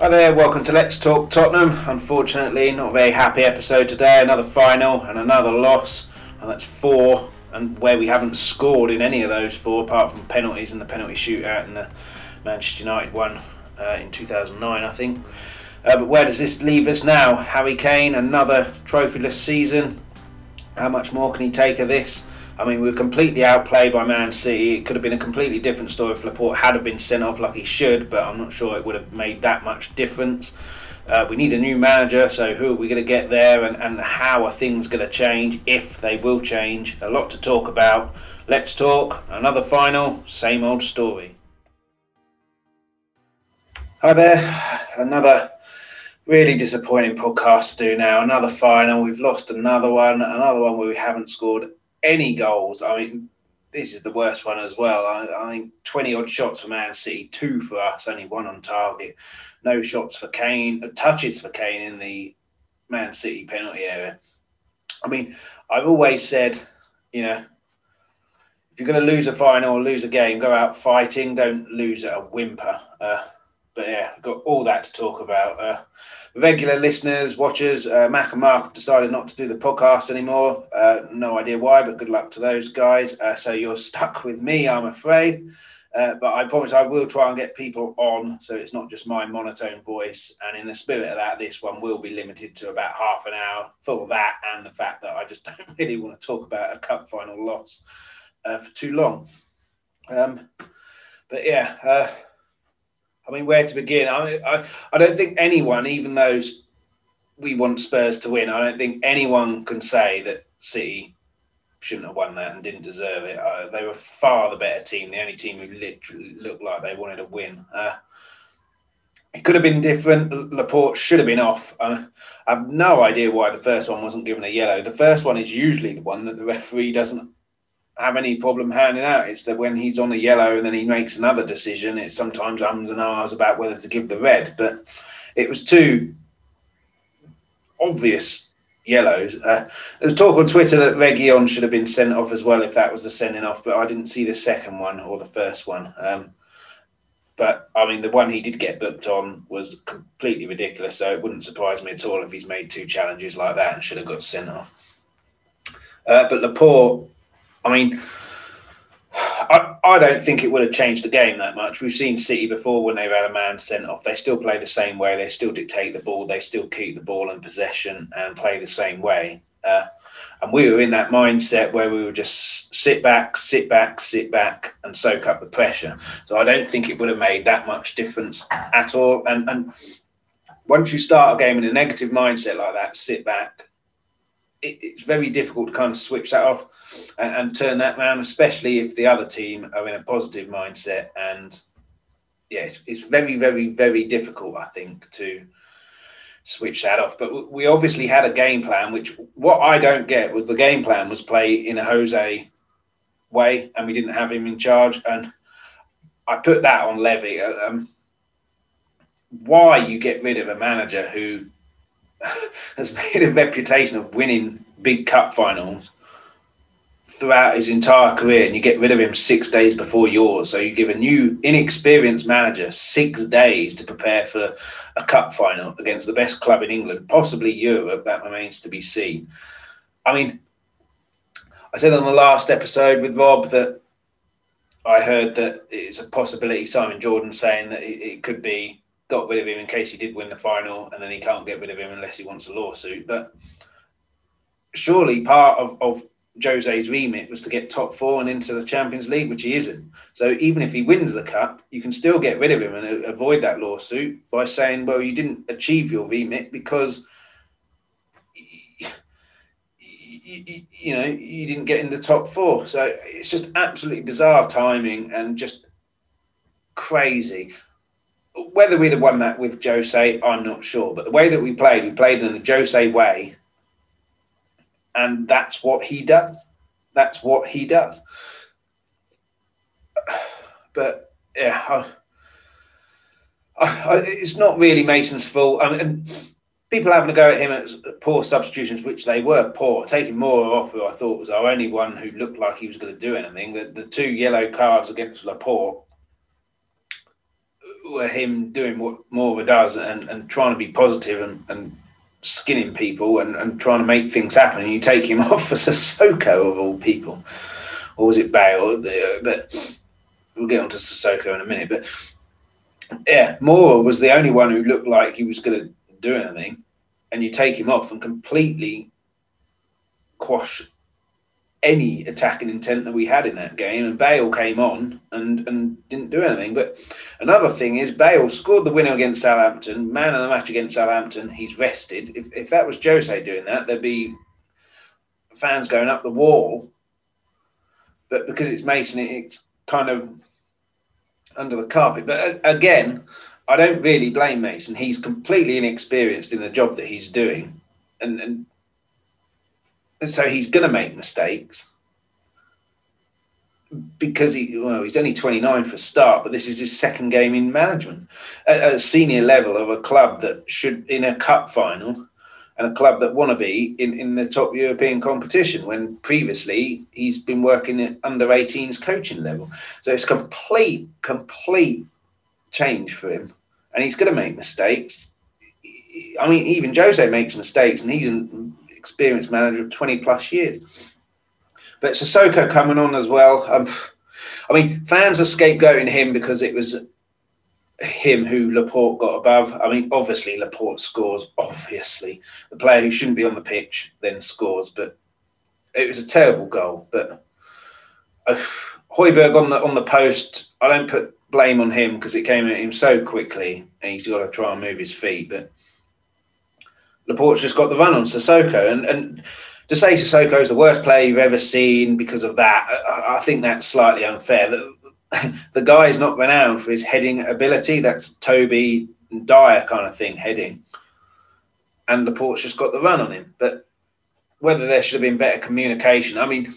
Hi there, welcome to Let's Talk Tottenham. Unfortunately, not a very happy episode today. Another final and another loss, and that's four, and where we haven't scored in any of those four, apart from penalties and the penalty shootout and the Manchester United one uh, in 2009, I think. Uh, but where does this leave us now? Harry Kane, another trophyless season. How much more can he take of this? I mean, we were completely outplayed by Man City. It could have been a completely different story if Laporte had been sent off like he should, but I'm not sure it would have made that much difference. Uh, we need a new manager, so who are we going to get there and, and how are things going to change, if they will change? A lot to talk about. Let's talk. Another final, same old story. Hi there. Another really disappointing podcast to do now. Another final. We've lost another one. Another one where we haven't scored any goals. I mean, this is the worst one as well. I, think 20 odd shots for Man City, two for us, only one on target. No shots for Kane, uh, touches for Kane in the Man City penalty area. I mean, I've always said, you know, if you're going to lose a final or lose a game, go out fighting. Don't lose at a whimper. Uh, but yeah, got all that to talk about. Uh, regular listeners, watchers, uh, Mac and Mark have decided not to do the podcast anymore. Uh, no idea why, but good luck to those guys. Uh, so you're stuck with me, I'm afraid. Uh, but I promise I will try and get people on so it's not just my monotone voice. And in the spirit of that, this one will be limited to about half an hour for that and the fact that I just don't really want to talk about a cup final loss uh, for too long. Um, but yeah I mean, where to begin? I, I, I don't think anyone, even those we want Spurs to win, I don't think anyone can say that City shouldn't have won that and didn't deserve it. Uh, they were far the better team, the only team who literally looked like they wanted to win. Uh, it could have been different. Laporte should have been off. Uh, I have no idea why the first one wasn't given a yellow. The first one is usually the one that the referee doesn't have any problem handing out. It's that when he's on a yellow and then he makes another decision, it sometimes ums and ahs about whether to give the red. But it was two obvious yellows. Uh, there was talk on Twitter that Reguilón should have been sent off as well if that was the sending off, but I didn't see the second one or the first one. Um, but I mean, the one he did get booked on was completely ridiculous. So it wouldn't surprise me at all if he's made two challenges like that and should have got sent off. Uh, but Laporte I mean, I, I don't think it would have changed the game that much. We've seen City before when they've had a man sent off. They still play the same way. They still dictate the ball. They still keep the ball in possession and play the same way. Uh, and we were in that mindset where we would just sit back, sit back, sit back, and soak up the pressure. So I don't think it would have made that much difference at all. And, and once you start a game in a negative mindset like that, sit back, it, it's very difficult to kind of switch that off and, and, turn that around, especially if the other team are in a positive mindset. And yeah, it's, it's very, very, very difficult, I think, to switch that off. But we obviously had a game plan, which what I don't get was the game plan was play in a Jose way, and we didn't have him in charge. And I put that on Levy. Uh, um, why you get rid of a manager who has made a reputation of winning big cup finals throughout his entire career, and you get rid of him six days before yours. So you give a new, inexperienced manager six days to prepare for a cup final against the best club in England, possibly Europe. That remains to be seen. I mean, I said on the last episode with Rob that I heard that it's a possibility. Simon Jordan saying that it could be got rid of him in case he did win the final, and then he can't get rid of him unless he wants a lawsuit. But surely part of, of Jose's remit was to get top four and into the Champions League, which he isn't. So even if he wins the cup, you can still get rid of him and uh, avoid that lawsuit by saying, well, you didn't achieve your remit because. You, you know, you didn't get in the top four. So it's just absolutely bizarre timing and just crazy whether we'd have won that with Jose, I'm not sure. But the way that we played, we played in a Jose way, and that's what he does. That's what he does. But yeah, I, I, it's not really Mason's fault. I mean, and people having to go at him at poor substitutions, which they were poor. Taking Moura off, who I thought was our only one who looked like he was going to do anything. The, the two yellow cards against Laporte were him doing what Moura does and, and trying to be positive and, and skinning people and, and trying to make things happen. And you take him off for Sissoko of all people, or was it Bale? Uh, but we'll get on to Sissoko in a minute. But yeah, Moura was the only one who looked like he was going to do anything, and you take him off and completely quash any attacking intent that we had in that game. And Bale came on and, and didn't do anything. But another thing is Bale scored the winner against Southampton, man of the match against Southampton. He's rested. If, if that was Jose doing that, there'd be fans going up the wall. But because it's Mason, it's kind of under the carpet. But uh, again, I don't really blame Mason. He's completely inexperienced in the job that he's doing. And, and and so he's going to make mistakes because he well he's only 29 for start but this is his second game in management at, a senior level of a club that should in a cup final and a club that want to be in, in the top European competition when previously he's been working at under 18s coaching level. So it's complete, complete change for him. And he's going to make mistakes. I mean, even Jose makes mistakes and he's experienced manager of 20 plus years. But Sissoko coming on as well. Um, I mean, fans are scapegoating him because it was him who Laporte got above. I mean, obviously Laporte scores. Obviously, the player who shouldn't be on the pitch then scores. But it was a terrible goal. But uh, Højbjerg on the on the post. I don't put blame on him because it came at him so quickly, and he's got to try and move his feet. But Laporte's just got the run on Sissoko. And, and to say Sissoko is the worst player you've ever seen because of that, I, think that's slightly unfair. The, the guy is not renowned for his heading ability. That's Toby Dier kind of thing, heading. And Laporte's just got the run on him. But whether there should have been better communication, I mean,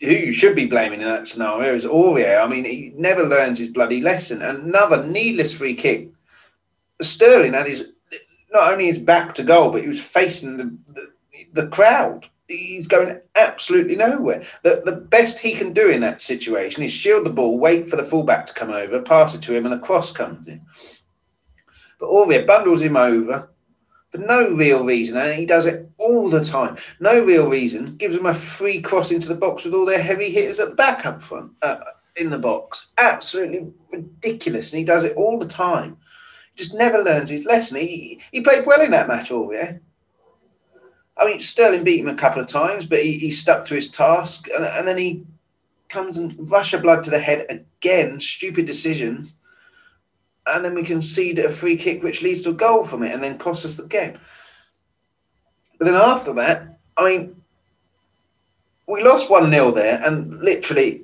who you should be blaming in that scenario is Aurier. I mean, he never learns his bloody lesson. Another needless free kick. Sterling had his not only his back to goal, but he was facing the, the, the crowd. He's going absolutely nowhere. The, the best he can do in that situation is shield the ball, wait for the fullback to come over, pass it to him, and a cross comes in. But Aurier bundles him over for no real reason, and he does it all the time. No real reason. Gives him a free cross into the box with all their heavy hitters at the back up front uh, in the box. Absolutely ridiculous, and he does it all the time just never learns his lesson. He he played well in that match, all yeah. I mean, Sterling beat him a couple of times, but he, he stuck to his task, and, and then he comes and rush a blood to the head again. Stupid decisions, and then we concede a free kick, which leads to a goal from it, and then costs us the game. But then after that, I mean, we lost one 0 there, and literally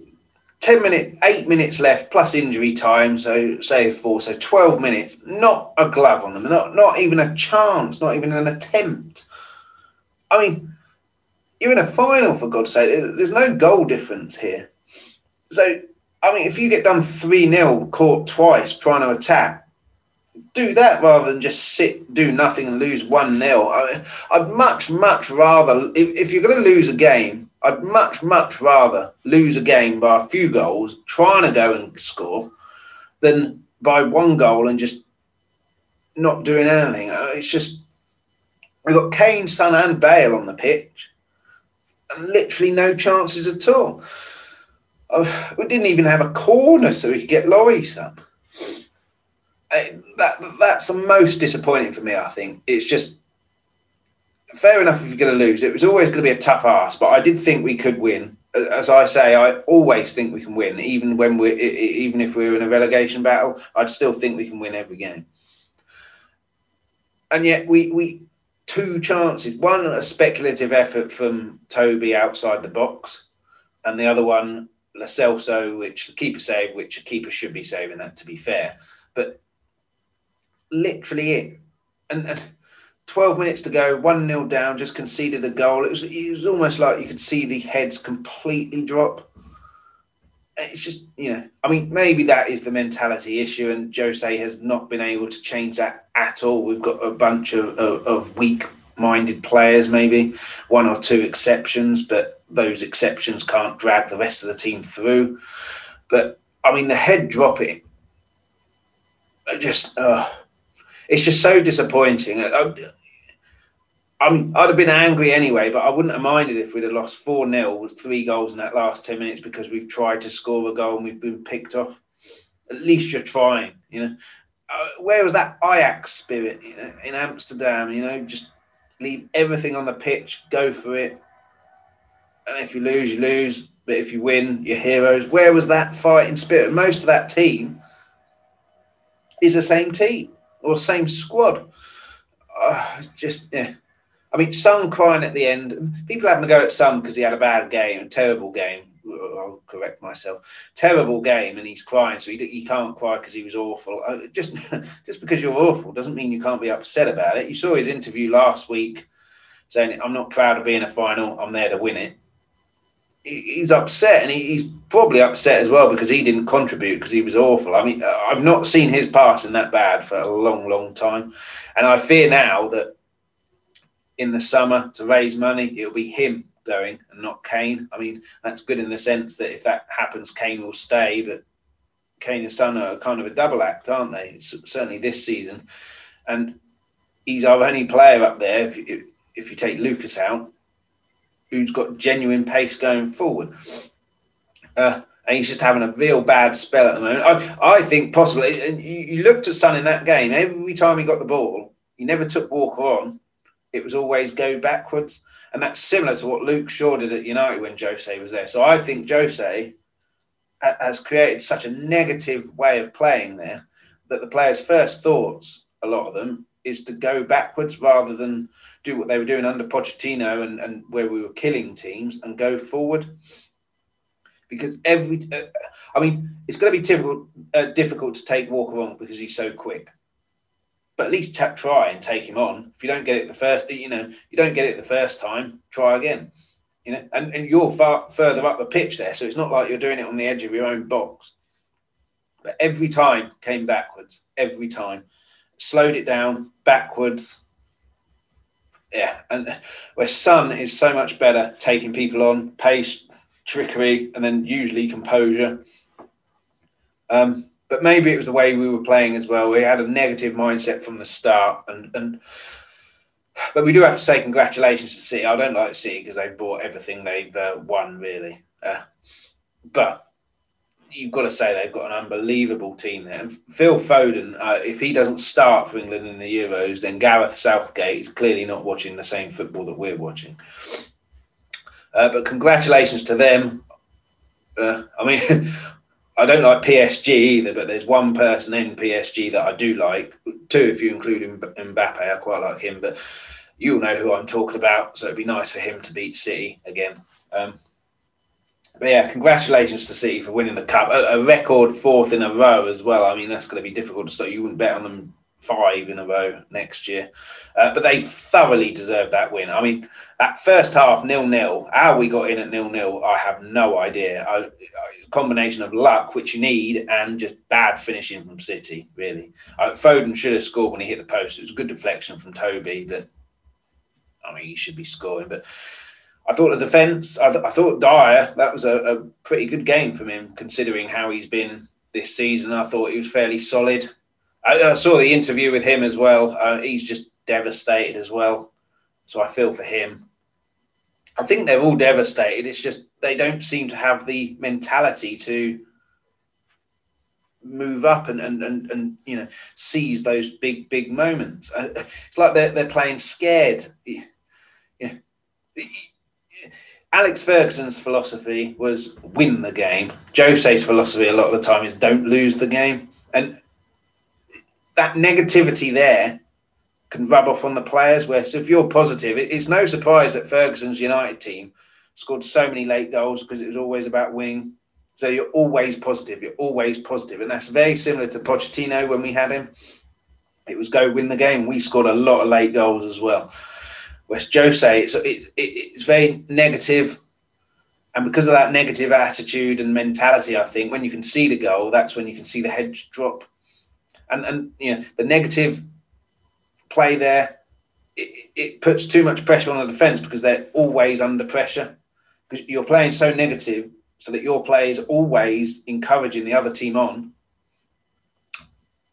10 minutes, eight minutes left plus injury time. So say four, so 12 minutes, not a glove on them, not, not even a chance, not even an attempt. I mean, you're in a final for God's sake. There's no goal difference here. So, I mean, if you get done 3 0, caught twice trying to attack, do that rather than just sit, do nothing, and lose 1 0. I I'd much, much rather, if, if you're going to lose a game, I'd much, much rather lose a game by a few goals, trying to go and score, than by one goal and just not doing anything. Uh, it's just we've got Kane, Son, and Bale on the pitch, and literally no chances at all. Uh, we didn't even have a corner so we could get Lloris up. Uh, that that's the most disappointing for me. I think it's just fair enough if you're going to lose. It was always going to be a tough ask, but I did think we could win. As I say, I always think we can win, even when we even if we're in a relegation battle. I'd still think we can win every game. And yet, we we two chances. One a speculative effort from Toby outside the box, and the other one Lo Celso, which the keeper saved, which a keeper should be saving that to be fair. But literally it, and, and 12 minutes to go, 1 0 down, just conceded a goal. It was, it was almost like you could see the heads completely drop. It's just, you know, I mean, maybe that is the mentality issue, and Jose has not been able to change that at all. We've got a bunch of, of, of weak minded players, maybe one or two exceptions, but those exceptions can't drag the rest of the team through. But I mean, the head dropping just, uh, it's just so disappointing. I, I'm, I'd have been angry anyway, but I wouldn't have minded if we'd have lost 4 0 with three goals in that last 10 minutes because we've tried to score a goal and we've been picked off. At least you're trying, you know. Uh, where was that Ajax spirit you know, in Amsterdam? You know, just leave everything on the pitch, go for it. And if you lose, you lose. But if you win, you're heroes. Where was that fighting spirit? Most of that team is the same team or same squad. Uh, just yeah. I mean, Son crying at the end. People having to go at Son because he had a bad game, a terrible game. I'll correct myself. Terrible game, and he's crying. So he, he can't cry because he was awful. Uh, just just because you're awful doesn't mean you can't be upset about it. You saw his interview last week saying, "I'm not proud of being a final. I'm there to win it." He's upset, and he's probably upset as well because he didn't contribute because he was awful. I mean, I've not seen his passing that bad for a long, long time, and I fear now that in the summer to raise money, it'll be him going and not Kane. I mean, that's good in the sense that if that happens, Kane will stay, but Kane and Son are kind of a double act, aren't they? certainly this season. And he's our only player up there, if, if, if you take Lucas out, who's got genuine pace going forward. Uh, and he's just having a real bad spell at the moment. I, I think possibly, and you, you looked at Son in that game, every time he got the ball, he never took Walker on it was always go backwards. And that's similar to what Luke Shaw did at United when Jose was there. So I think Jose has created such a negative way of playing there that the players' first thoughts, a lot of them, is to go backwards rather than do what they were doing under Pochettino and, and where we were killing teams and go forward. Because every, uh, I mean, it's going to be difficult, uh, difficult to take Walker on because he's so quick but at least t- try and take him on. If you don't get it the first, you know, you don't get it the first time, try again. You know, and, and you're far further up the pitch there, so it's not like you're doing it on the edge of your own box. But every time came backwards, every time slowed it down backwards. Yeah, and where Son is so much better taking people on, pace, trickery, and then usually composure. Um, but maybe it was the way we were playing as well. We had a negative mindset from the start, and and but we do have to say congratulations to City. I don't like City because they've bought everything they've uh, won, really. Uh, but you've got to say they've got an unbelievable team there. And Phil Foden, uh, if he doesn't start for England in the Euros, then Gareth Southgate is clearly not watching the same football that we're watching. Uh, but congratulations to them. Uh, I mean, I don't like PSG either, but there's one person in PSG that I do like. Two, if you include Mbappe, I quite like him. But you'll know who I'm talking about, so it'd be nice for him to beat City again. Um, but yeah, congratulations to City for winning the cup, a, a, record fourth in a row as well. I mean, that's going to be difficult to stop. You wouldn't bet on them five in a row next year. Uh, but they thoroughly deserved that win. I mean, that first half, nil nil. How we got in at nil nil, I have no idea. I, I, combination of luck, which you need, and just bad finishing from City. Really, uh, Foden should have scored when he hit the post. It was a good deflection from Toby, but I mean, he should be scoring. But I thought the defence. I, th- I, thought Dier, That was a, a pretty good game from him, considering how he's been this season. I thought he was fairly solid. I, I saw the interview with him as well. Uh, he's just devastated as well. So I feel for him. I think they're all devastated. It's just they don't seem to have the mentality to move up and and and, and you know seize those big big moments. Uh, it's like they're they're playing scared. Know, Alex Ferguson's philosophy was win the game. Jose's philosophy a lot of the time is don't lose the game. And that negativity there can rub off on the players. Where so if you're positive, it's no surprise that Ferguson's United team scored so many late goals because it was always about winning. So you're always positive. You're always positive, and that's very similar to Pochettino when we had him. It was go win the game. We scored a lot of late goals as well. West Jose, it's it, it's very negative, and because of that negative attitude and mentality, I think when you can see the goal, that's when you can see the heads drop and and you know the negative play there, it, it puts too much pressure on the defence because they're always under pressure because you're playing so negative, so that your play is always encouraging the other team on.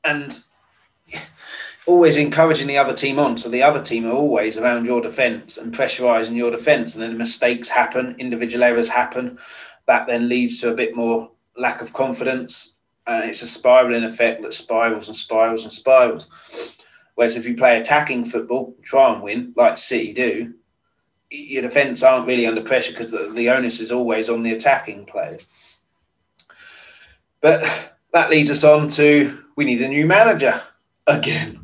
and always encouraging the other team on. So the other team are always around your defence and pressurising your defence, and then mistakes happen, individual errors happen. That then leads to a bit more lack of confidence, and it's a spiraling effect that spirals and spirals and spirals. Whereas if you play attacking football, try and win like City do, your defence aren't really under pressure because the, the onus is always on the attacking players. But that leads us on to we need a new manager again.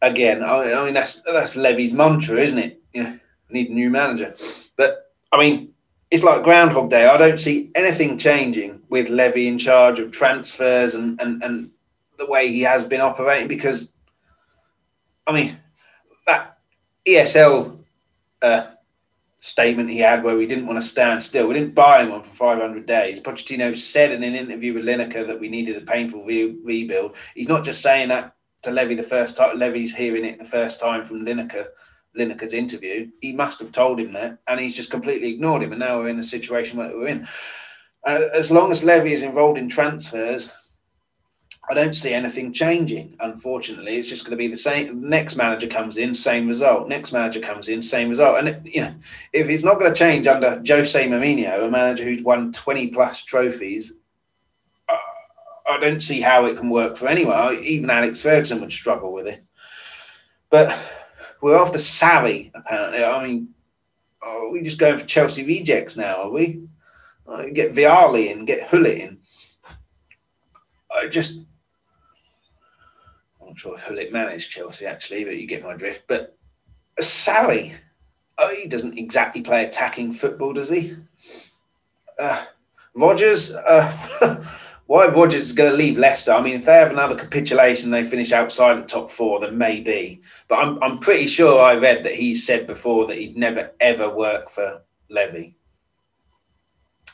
Again, I, I mean that's that's Levy's mantra, isn't it? Know, need a new manager. But I mean, it's like Groundhog Day. I don't see anything changing with Levy in charge of transfers and and, and the way he has been operating because, I mean, that ESL uh, statement he had where we didn't want to stand still. We didn't buy him on for 500 days. Pochettino said in an interview with Lineker that we needed a painful re- rebuild. He's not just saying that to Levy the first time. Levy's hearing it the first time from Lineker, Lineker's interview. He must have told him that, and he's just completely ignored him. And now we're in a situation where we're in. Uh, as long as Levy is involved in transfers, I don't see anything changing. Unfortunately, it's just going to be the same. Next manager comes in, same result. Next manager comes in, same result. And it, you know, if it's not going to change under Jose Mourinho, a manager who's won twenty plus trophies, uh, I don't see how it can work for anyone. Even Alex Ferguson would struggle with it. But we're after Sarri, apparently. I mean, are we just going for Chelsea rejects now? Are we? Uh, get Vialli in, get Gullit in. I just I'm not sure if Gullit managed Chelsea actually, but you get my drift. But Sarri, oh, he doesn't exactly play attacking football, does he? Uh, Rodgers, uh, why Rodgers is going to leave Leicester? I mean, if they have another capitulation, they finish outside the top four, then maybe. But I'm I'm pretty sure I read that he said before that he'd never ever work for Levy.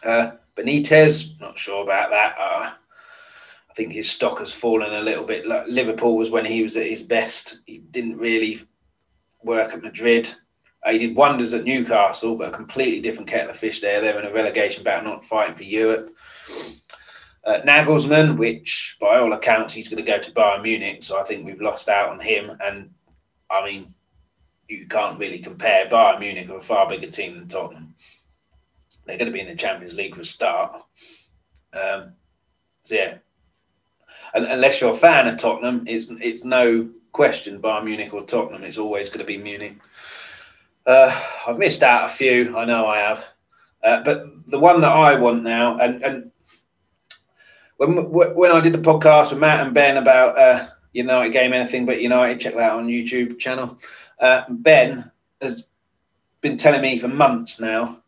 Uh, Benitez, not sure about that. Uh, I think his stock has fallen a little bit. Like Liverpool was when he was at his best. He didn't really work at Madrid. Uh, he did wonders at Newcastle, but a completely different kettle of fish there. They're in a relegation battle, not fighting for Europe. Uh, Nagelsmann, which by all accounts he's going to go to Bayern Munich, so I think we've lost out on him. And I mean, you can't really compare Bayern Munich with a far bigger team than Tottenham. They're going to be in the Champions League for a start. Um, so yeah, unless you're a fan of Tottenham, it's it's no question Bayern Munich or Tottenham. It's always going to be Munich. Uh, I've missed out a few. I know I have, uh, but the one that I want now, and and when when I did the podcast with Matt and Ben about uh, United game, anything but United, check that out on YouTube channel. Uh, ben has been telling me for months now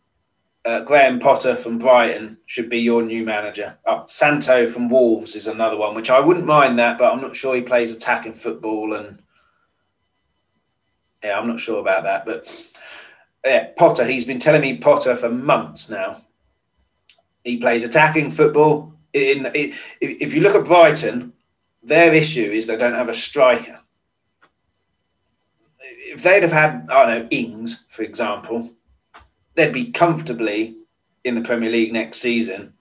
uh, Graham Potter from Brighton should be your new manager. Oh, Santo from Wolves is another one, which I wouldn't mind that, but I'm not sure he plays attacking football, and yeah, I'm not sure about that. But yeah, Potter, he's been telling me Potter for months now. He plays attacking football. In, if you look at Brighton, their issue is they don't have a striker. If they'd have had, I don't know, Ings, for example, they'd be comfortably in the Premier League next season.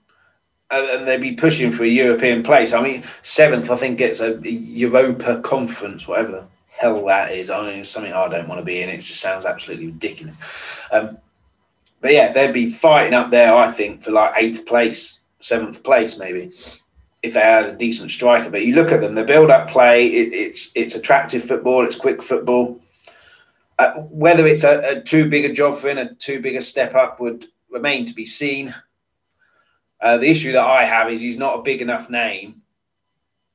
And they'd be pushing for a European place. I mean, seventh, I think, gets a Europa Conference, whatever the hell that is. I mean, it's something I don't want to be in. It just sounds absolutely ridiculous. Um, but yeah, they'd be fighting up there, I think, for like eighth place, seventh place, maybe, if they had a decent striker. But you look at them, the build up play. It, it's it's attractive football. It's quick football. Uh, whether it's a, a, too big a job for him, a too big a step up would remain to be seen. Uh, the issue that I have is he's not a big enough name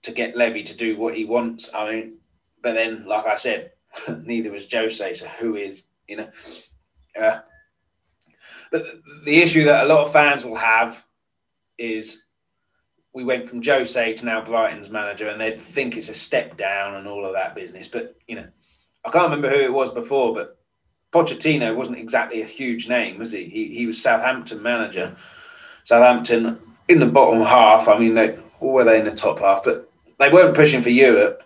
to get Levy to do what he wants. I mean, but then, like I said, neither was Jose, so who is, you know? Uh, but the issue that a lot of fans will have is we went from Jose to now Brighton's manager, and they'd think it's a step down and all of that business. But, you know, I can't remember who it was before, but Pochettino wasn't exactly a huge name, was he? He, he was Southampton manager. Southampton in the bottom half. I mean, they or were they in the top half? But they weren't pushing for Europe,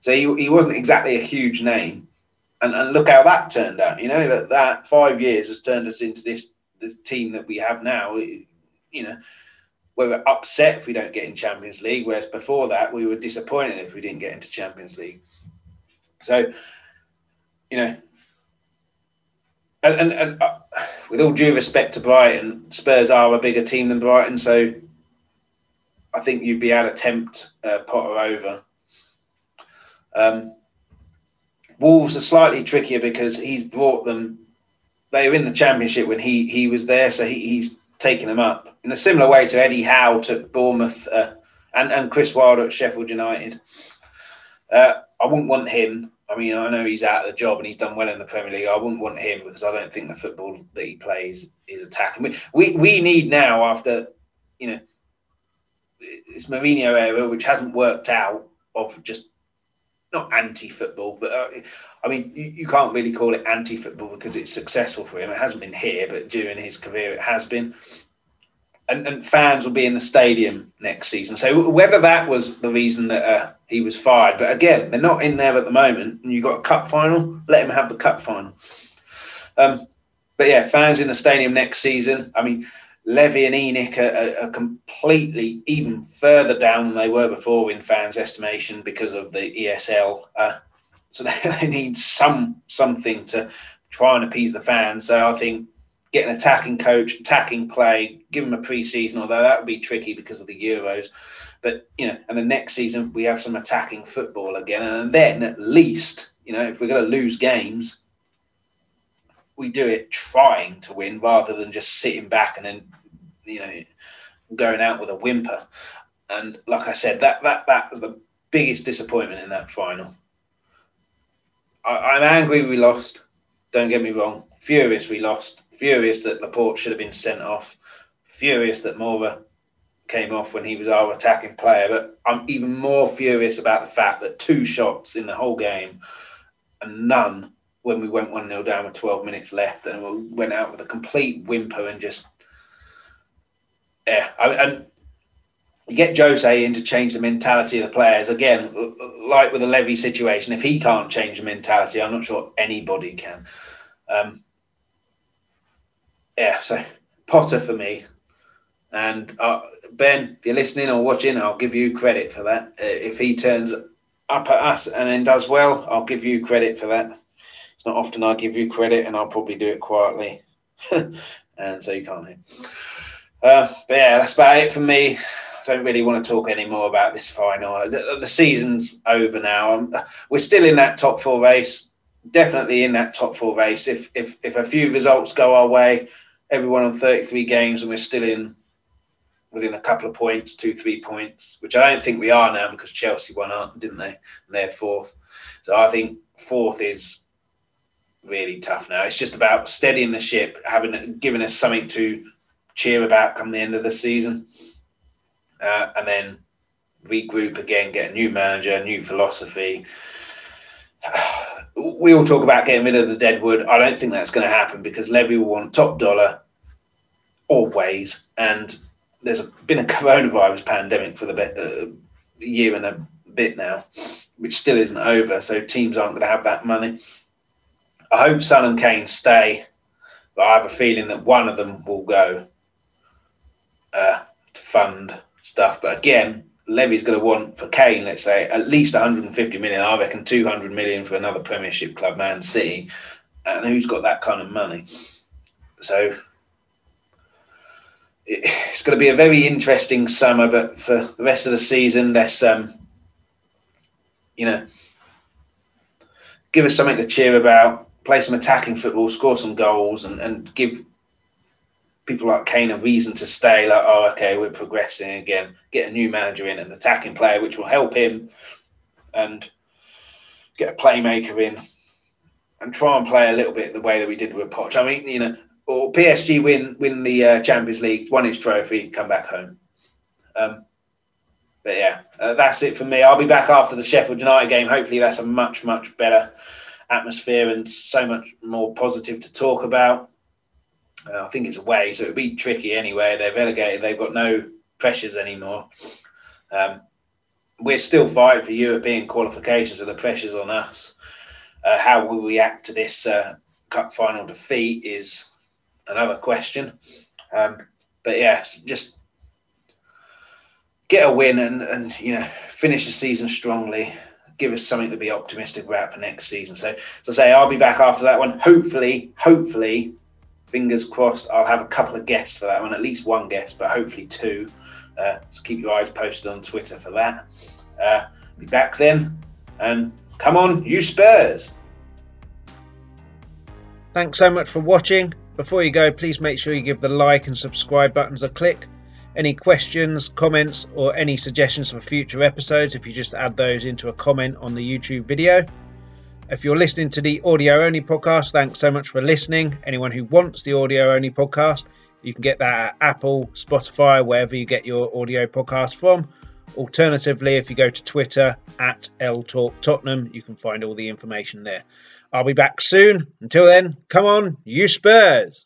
so he, he wasn't exactly a huge name. And, and look how that turned out. You know that that five years has turned us into this this team that we have now. You know, we're upset if we don't get in Champions League, whereas before that we were disappointed if we didn't get into Champions League. So, you know, and and, and uh, with all due respect to Brighton, Spurs are a bigger team than Brighton, so I think you'd be able to tempt uh, Potter over. Um, Wolves are slightly trickier because he's brought them. They were in the Championship when he he was there, so he, he's taken them up in a similar way to Eddie Howe took Bournemouth uh, and and Chris Wilder at Sheffield United. Uh, I wouldn't want him. I mean, I know he's out of the job and he's done well in the Premier League. I wouldn't want him because I don't think the football that he plays is attacking. We we, we need now after you know this Mourinho era, which hasn't worked out, of just not anti-football, but uh, I mean, you, you, can't really call it anti-football because it's successful for him. It hasn't been here, but during his career, it has been. And, and fans will be in the stadium next season. So whether that was the reason that uh, he was fired, but again, they're not in there at the moment. And you got a cup final, let him have the cup final. Um, but yeah, fans in the stadium next season. I mean, Levy and ENIC are, are, completely even further down than they were before in fans' estimation because of the ESL. Uh, so they need some something to try and appease the fans. So I think get an attacking coach, attacking play, give them a pre-season, although that would be tricky because of the Euros. But you know, and the next season we have some attacking football again, and then at least you know if we're going to lose games, we do it trying to win rather than just sitting back and then you know going out with a whimper. And like I said, that that that was the biggest disappointment in that final. I, am angry we lost. Don't get me wrong. Furious we lost. Furious that Laporte should have been sent off. Furious that Moura came off when he was our attacking player. But I'm even more furious about the fact that two shots in the whole game and none when we went 1 0 down with 12 minutes left and we went out with a complete whimper and just. Yeah. And you get Jose in to change the mentality of the players. Again, like with the Levy situation, if he can't change the mentality, I'm not sure anybody can. Um, yeah, so Potter for me. And uh, Ben, if you're listening or watching, I'll give you credit for that. Uh, if he turns up at us and then does well, I'll give you credit for that. It's not often I give you credit, and I'll probably do it quietly. and so you can't hear. Uh, but yeah, that's about it for me don't really want to talk any more about this final. The, the season's over now. Um, we're still in that top four race. Definitely in that top four race. If if if a few results go our way, everyone on 33 games, and we're still in within a couple of points, two, three points, which I don't think we are now because Chelsea won didn't they? And they're fourth. So I think fourth is really tough now. It's just about steadying the ship, having giving us something to cheer about come the end of the season uh, and then regroup again, get a new manager, new philosophy. We all talk about getting rid of the deadwood. I don't think that's going to happen because Levy will want top dollar always. And there's been a coronavirus pandemic for the uh, year and a bit now, which still isn't over. So teams aren't going to have that money. I hope Son and Kane stay, but I have a feeling that one of them will go uh, to fund stuff. But again, Levy's going to want for Kane, let's say, at least 150 million. I reckon 200 million for another Premiership club, Man City. And who's got that kind of money? So it's going to be a very interesting summer. But for the rest of the season, let's, um, you know, give us something to cheer about. Play some attacking football, score some goals, and, and give people like Kane a reason to stay. Like, oh, okay, we're progressing again. Get a new manager in, an attacking player, which will help him, and get a playmaker in, and try and play a little bit the way that we did with Poch. I mean, you know, or PSG win win the uh, Champions League, won his trophy, come back home. Um, but yeah, uh, that's it for me. I'll be back after the Sheffield United game. Hopefully, that's a much much better atmosphere and so much more positive to talk about. Uh, I think it's away, so it'd be tricky anyway. They're relegated. They've got no pressures anymore. Um, we're still fighting for European qualifications, so the pressure's on us. Uh, how we react to this uh, cup final defeat is another question. Um, but yeah, just get a win and and you know finish the season strongly. Give us something to be optimistic about for next season. So, so say I'll be back after that one. Hopefully, hopefully, fingers crossed. I'll have a couple of guests for that one, at least one guest, but hopefully two. Uh, so keep your eyes posted on Twitter for that. Uh, be back then, and come on, you Spurs! Thanks so much for watching. Before you go, please make sure you give the like and subscribe buttons a click. Any questions, comments, or any suggestions for future episodes, if you just add those into a comment on the YouTube video. If you're listening to the audio only podcast, thanks so much for listening. Anyone who wants the audio only podcast, you can get that at Apple, Spotify, wherever you get your audio podcast from. Alternatively, if you go to Twitter at L Talk Tottenham, you can find all the information there. I'll be back soon. Until then, come on, you Spurs!